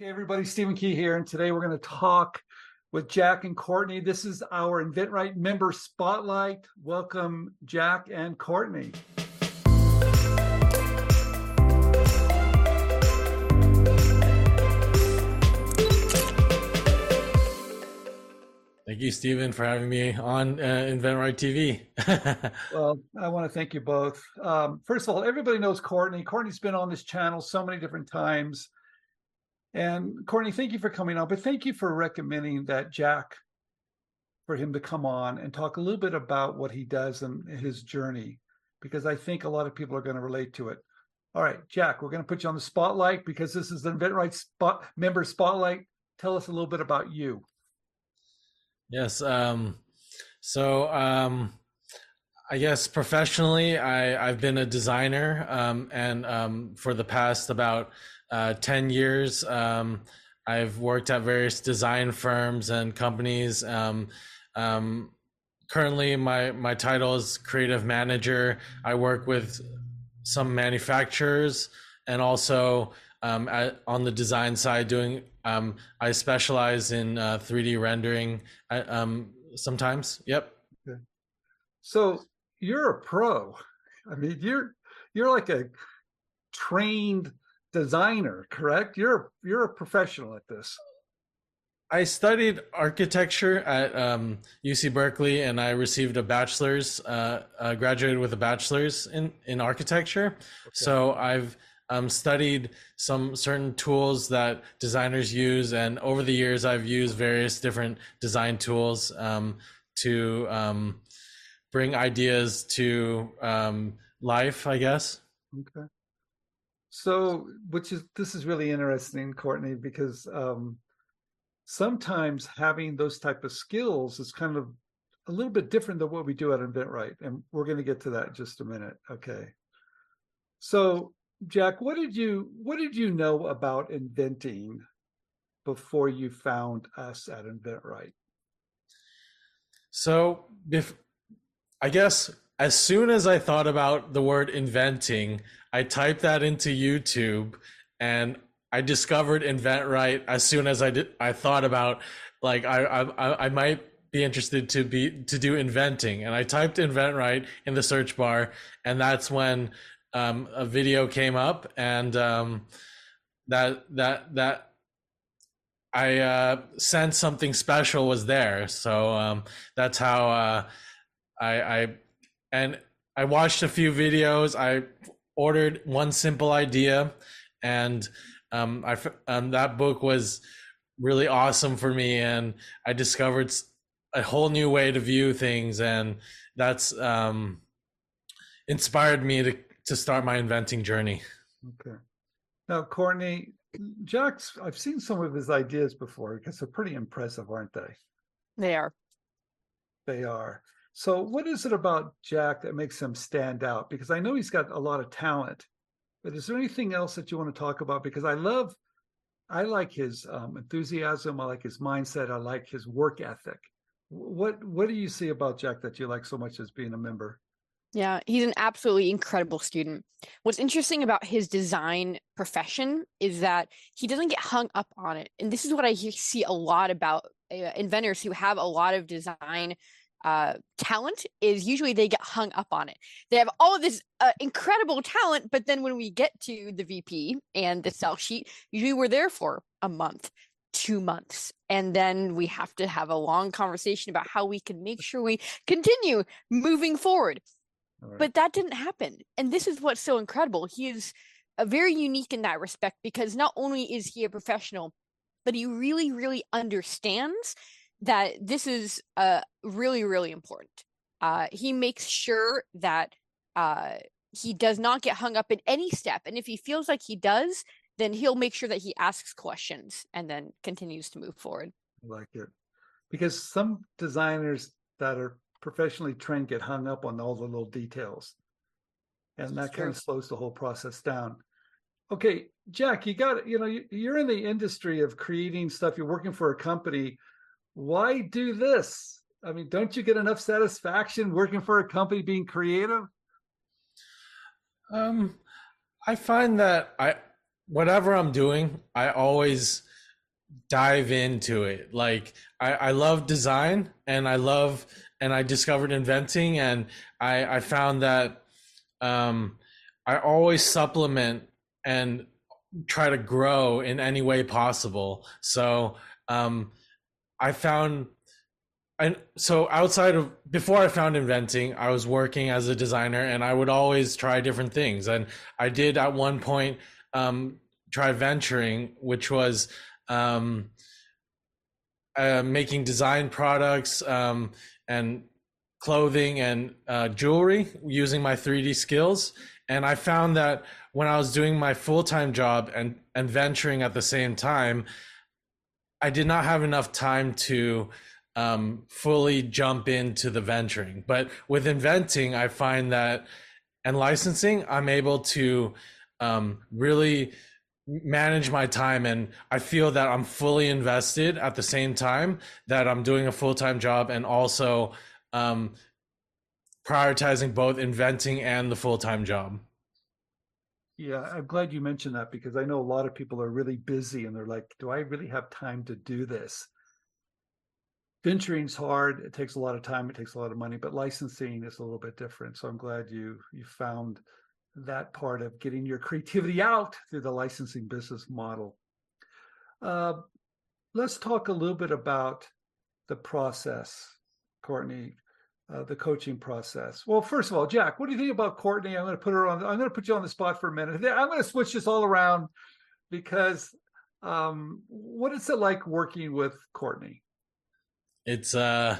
Okay, everybody, Stephen Key here, and today we're going to talk with Jack and Courtney. This is our InventRight member spotlight. Welcome, Jack and Courtney. Thank you, Stephen, for having me on uh, InventRight TV. well, I want to thank you both. Um, first of all, everybody knows Courtney. Courtney's been on this channel so many different times. And Courtney, thank you for coming on, but thank you for recommending that Jack for him to come on and talk a little bit about what he does and his journey, because I think a lot of people are going to relate to it. All right, Jack, we're going to put you on the spotlight because this is the InventRight spot member spotlight. Tell us a little bit about you. Yes. Um, so um, I guess professionally, I, I've been a designer, um, and um, for the past about uh, 10 years, um, I've worked at various design firms and companies. Um, currently, my, my title is creative manager. I work with some manufacturers and also at, on the design side doing um, I specialize in uh, 3D rendering uh, um, sometimes. Yep. Okay. So you're a pro. I mean, you're you're like a trained designer, correct? You're you're a professional at this. I studied architecture at um, UC Berkeley, and I received a bachelor's. Uh, uh, graduated with a bachelor's in in architecture. Okay. So I've um, studied some certain tools that designers use, and over the years, I've used various different design tools um, to um, bring ideas to um, life. I guess. Okay. So, which is this is really interesting, Courtney, because um, sometimes having those type of skills is kind of a little bit different than what we do at InventRight, and we're going to get to that in just a minute. Okay. So Jack, what did you what did you know about inventing before you found us at InventRight? So, if I guess as soon as I thought about the word inventing, I typed that into YouTube and I discovered InventRight as soon as I did I thought about like I I I might be interested to be to do inventing and I typed InventRight in the search bar and that's when um, a video came up and um, that that that I uh, sensed something special was there. So um, that's how uh, I, I and I watched a few videos. I ordered one simple idea, and um, I um, that book was really awesome for me, and I discovered a whole new way to view things, and that's um, inspired me to to start my inventing journey. Okay. Now, Courtney, Jack's, I've seen some of his ideas before because they're pretty impressive, aren't they? They are. They are. So, what is it about Jack that makes him stand out? Because I know he's got a lot of talent, but is there anything else that you want to talk about? Because I love, I like his um, enthusiasm. I like his mindset. I like his work ethic. What What do you see about Jack that you like so much as being a member? Yeah, he's an absolutely incredible student. What's interesting about his design profession is that he doesn't get hung up on it. And this is what I see a lot about uh, inventors who have a lot of design uh, talent is usually they get hung up on it. They have all of this uh, incredible talent, but then when we get to the VP and the sell sheet, usually we're there for a month, two months. And then we have to have a long conversation about how we can make sure we continue moving forward. Right. But that didn't happen. And this is what's so incredible. He is a very unique in that respect because not only is he a professional, but he really, really understands that this is uh, really, really important. Uh, he makes sure that uh, he does not get hung up in any step. And if he feels like he does, then he'll make sure that he asks questions and then continues to move forward. I like it. Because some designers that are professionally trained get hung up on all the little details. And that kind of slows the whole process down. Okay, Jack, you got you know you're in the industry of creating stuff. You're working for a company. Why do this? I mean, don't you get enough satisfaction working for a company being creative? Um, I find that I whatever I'm doing, I always dive into it. Like I, I love design and I love and I discovered inventing and I, I found that um, I always supplement and try to grow in any way possible. So um, I found and so outside of before I found inventing, I was working as a designer and I would always try different things. And I did at one point um, try venturing, which was um, uh, making design products um, and clothing and uh, jewelry using my 3D skills. And I found that when I was doing my full time job and, and venturing at the same time, I did not have enough time to um, fully jump into the venturing. But with inventing, I find that and licensing, I'm able to um, really manage my time and I feel that I'm fully invested at the same time that I'm doing a full time job and also um, prioritizing both inventing and the full time job. Yeah, I'm glad you mentioned that because I know a lot of people are really busy and they're like, do I really have time to do this? venturing's hard it takes a lot of time it takes a lot of money but licensing is a little bit different so i'm glad you you found that part of getting your creativity out through the licensing business model uh, let's talk a little bit about the process courtney uh, the coaching process. Well first of all jack what do you think about courtney? I'm going to put her on i'm going to put you on the spot for a minute. I'm going to switch this all around because um, what is it like working with courtney? It's uh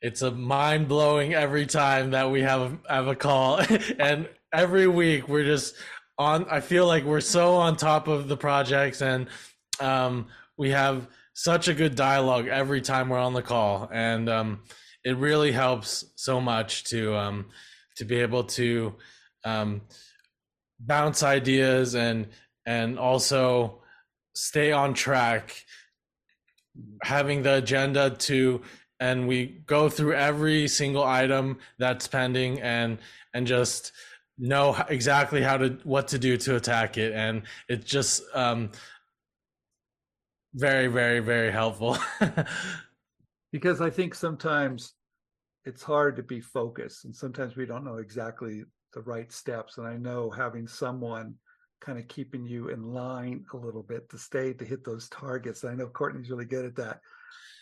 it's a mind blowing every time that we have have a call, and every week we're just on. I feel like we're so on top of the projects, and um, we have such a good dialogue every time we're on the call, and um, it really helps so much to um, to be able to um, bounce ideas and and also stay on track having the agenda to and we go through every single item that's pending and and just know exactly how to what to do to attack it. And it's just um very very very helpful because i think sometimes it's hard to be focused and sometimes we don't know exactly the right steps and i know having someone kind of keeping you in line a little bit to stay to hit those targets. I know Courtney's really good at that.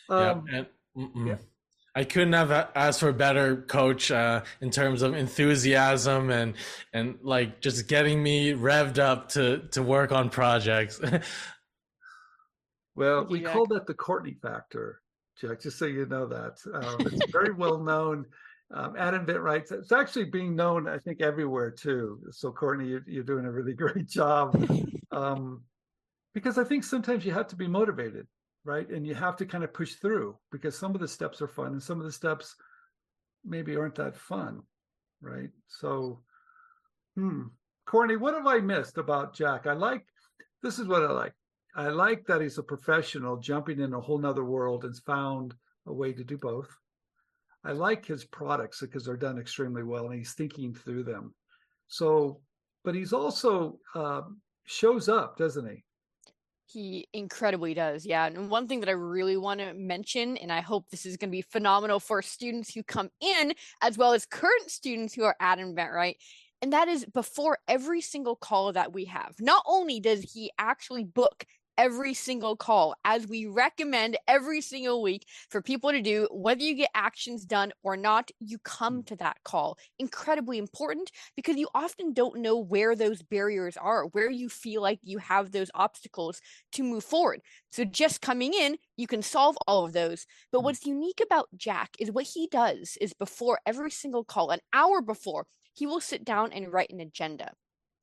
Um, yeah, and, yeah. I couldn't have asked for a better coach uh, in terms of enthusiasm and and like just getting me revved up to to work on projects. well, we call that the Courtney factor, Jack. Just so you know that um, it's very well known um, at writes, It's actually being known, I think, everywhere too. So, Courtney, you're, you're doing a really great job. Um, because I think sometimes you have to be motivated, right? And you have to kind of push through because some of the steps are fun and some of the steps maybe aren't that fun, right? So, hmm. Courtney, what have I missed about Jack? I like this is what I like. I like that he's a professional jumping in a whole nother world and found a way to do both. I like his products because they're done extremely well, and he's thinking through them. So, but he's also uh, shows up, doesn't he? He incredibly does, yeah. And one thing that I really want to mention, and I hope this is going to be phenomenal for students who come in, as well as current students who are at InventRight, and that is before every single call that we have. Not only does he actually book every single call, as we recommend every single week for people to do, whether you get actions done or not, you come mm. to that call. Incredibly important because you often don't know where those barriers are, where you feel like you have those obstacles to move forward. So just coming in, you can solve all of those. But mm. what's unique about Jack is what he does is before every single call, an hour before, he will sit down and write an agenda.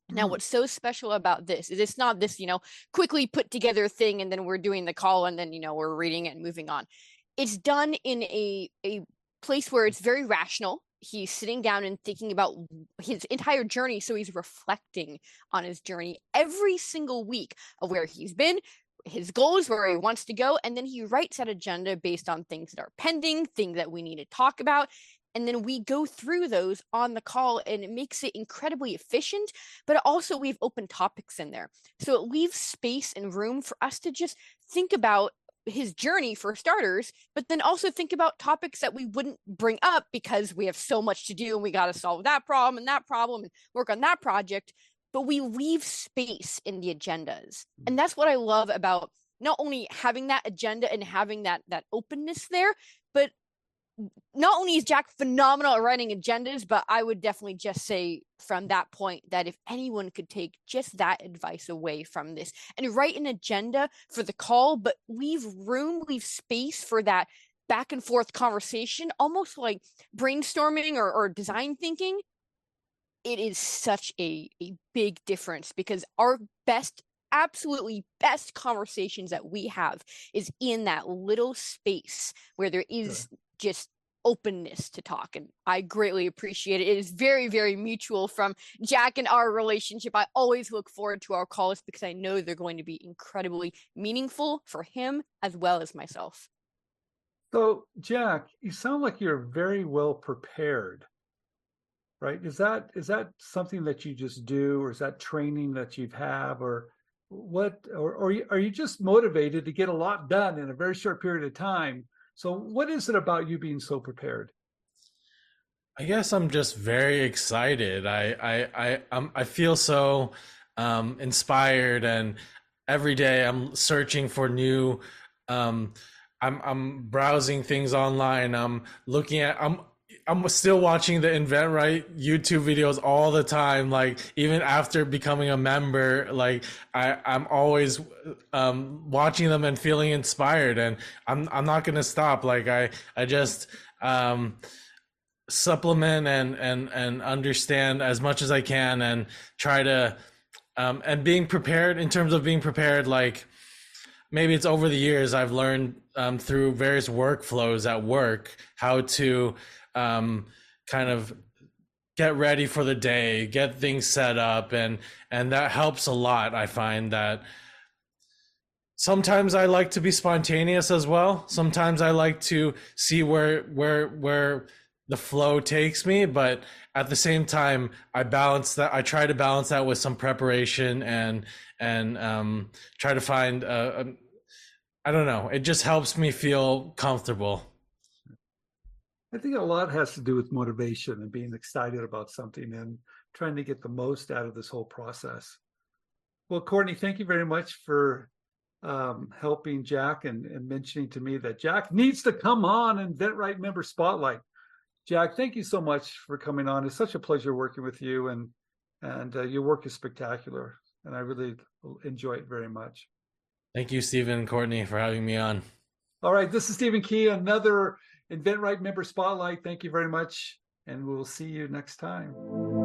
Now, mm. what's so special about this is it's not this, you know, quickly put together thing and then we're doing the call and then, you know, we're reading it and moving on. It's done in a, a place where it's very rational. He's sitting down and thinking about his entire journey. So he's reflecting on his journey every single week of where he's been, his goals, where he wants to go. And then he writes that agenda based on things that are pending, things that we need to talk about and then we go through those on the call and it makes it incredibly efficient but also we've open topics in there. So it leaves space and room for us to just think about his journey for starters but then also think about topics that we wouldn't bring up because we have so much to do and we got to solve that problem and that problem and work on that project but we leave space in the agendas. And that's what i love about not only having that agenda and having that that openness there but not only is Jack phenomenal at writing agendas, but I would definitely just say from that point that if anyone could take just that advice away from this and write an agenda for the call, but leave room, leave space for that back and forth conversation, almost like brainstorming or, or design thinking, it is such a, a big difference because our best absolutely best conversations that we have is in that little space where there is just openness to talk and i greatly appreciate it. It is very very mutual from jack and our relationship. I always look forward to our calls because i know they're going to be incredibly meaningful for him as well as myself. So jack you sound like you're very well prepared right? Is that is that something that you just do or is that training that you've have or what or, or are you just motivated to get a lot done in a very short period of time so, what is it about you being so prepared? I guess I'm just very excited. I I I I'm, I feel so um, inspired, and every day I'm searching for new. Um, I'm I'm browsing things online. I'm looking at. I'm I'm still watching the InventRight YouTube videos all the time. Like even after becoming a member, like I I'm always um, watching them and feeling inspired, and I'm I'm not gonna stop. Like I I just um, supplement and and and understand as much as I can, and try to um, and being prepared in terms of being prepared, like maybe it's over the years I've learned um, through various workflows at work how to um, kind of get ready for the day, get things set up, and and that helps a lot. I find that sometimes I like to be spontaneous as well. Sometimes I like to see where where where the flow takes me, but at the same time, I balance that. I try to balance that with some preparation and and um, try to find. A, a, I don't know. It just helps me feel comfortable. I think a lot has to do with motivation and being excited about something and trying to get the most out of this whole process. Well, Courtney, thank you very much for um, helping Jack and, and, mentioning to me that Jack needs to come on and InventRight Member Spotlight. Jack, thank you so much for coming on. It's such a pleasure working with you, and and uh, your work is spectacular, and I really enjoy it very much. Thank you, Stephen and Courtney, for having me on. All right, this is Stephen Key, another InventRight Member Spotlight. Thank you very much, and we'll see you next time.